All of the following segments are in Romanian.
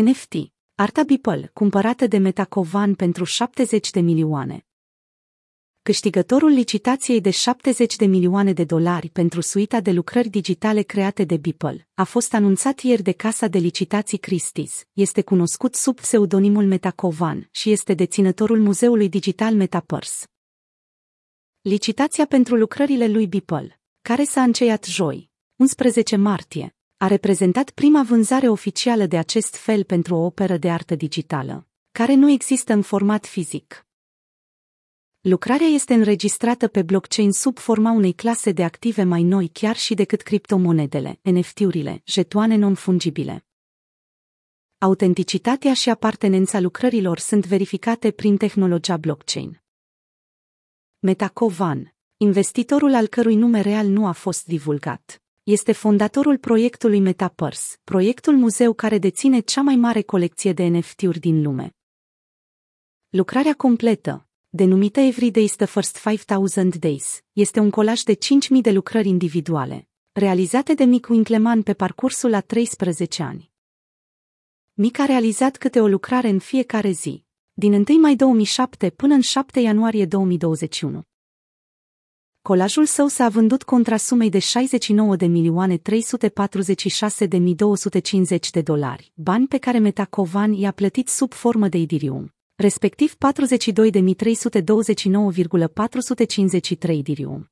NFT. Arta Beeple, cumpărată de Metacovan pentru 70 de milioane. Câștigătorul licitației de 70 de milioane de dolari pentru suita de lucrări digitale create de Beeple a fost anunțat ieri de casa de licitații Christie's, este cunoscut sub pseudonimul Metacovan și este deținătorul muzeului digital Metapers. Licitația pentru lucrările lui Beeple, care s-a încheiat joi, 11 martie, a reprezentat prima vânzare oficială de acest fel pentru o operă de artă digitală, care nu există în format fizic. Lucrarea este înregistrată pe blockchain sub forma unei clase de active mai noi chiar și decât criptomonedele, NFT-urile, jetoane non-fungibile. Autenticitatea și apartenența lucrărilor sunt verificate prin tehnologia blockchain. Metacovan, investitorul al cărui nume real nu a fost divulgat, este fondatorul proiectului Metapers, proiectul muzeu care deține cea mai mare colecție de NFT-uri din lume. Lucrarea completă, denumită Every Day is the First 5000 Days, este un colaj de 5.000 de lucrări individuale, realizate de Mick Winkleman pe parcursul a 13 ani. Mick a realizat câte o lucrare în fiecare zi, din 1 mai 2007 până în 7 ianuarie 2021. Colajul său s-a vândut contra sumei de 69.346.250 de dolari, bani pe care Metacovan i-a plătit sub formă de idirium, respectiv 42.329,453 idirium.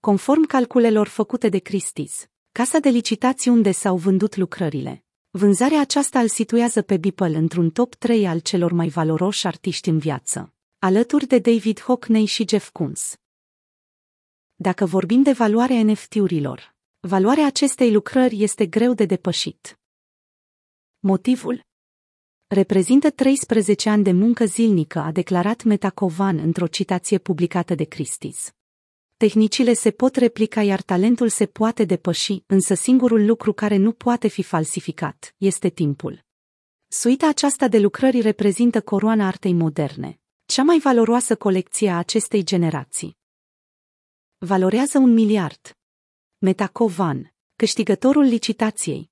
Conform calculelor făcute de Christie's, casa de licitații unde s-au vândut lucrările, vânzarea aceasta îl situează pe Beeple într-un top 3 al celor mai valoroși artiști în viață, alături de David Hockney și Jeff Koons. Dacă vorbim de valoarea NFT-urilor, valoarea acestei lucrări este greu de depășit. Motivul? Reprezintă 13 ani de muncă zilnică, a declarat Metacovan într-o citație publicată de Christie's. Tehnicile se pot replica, iar talentul se poate depăși, însă singurul lucru care nu poate fi falsificat este timpul. Suita aceasta de lucrări reprezintă coroana artei moderne, cea mai valoroasă colecție a acestei generații valorează un miliard. Metacovan, câștigătorul licitației,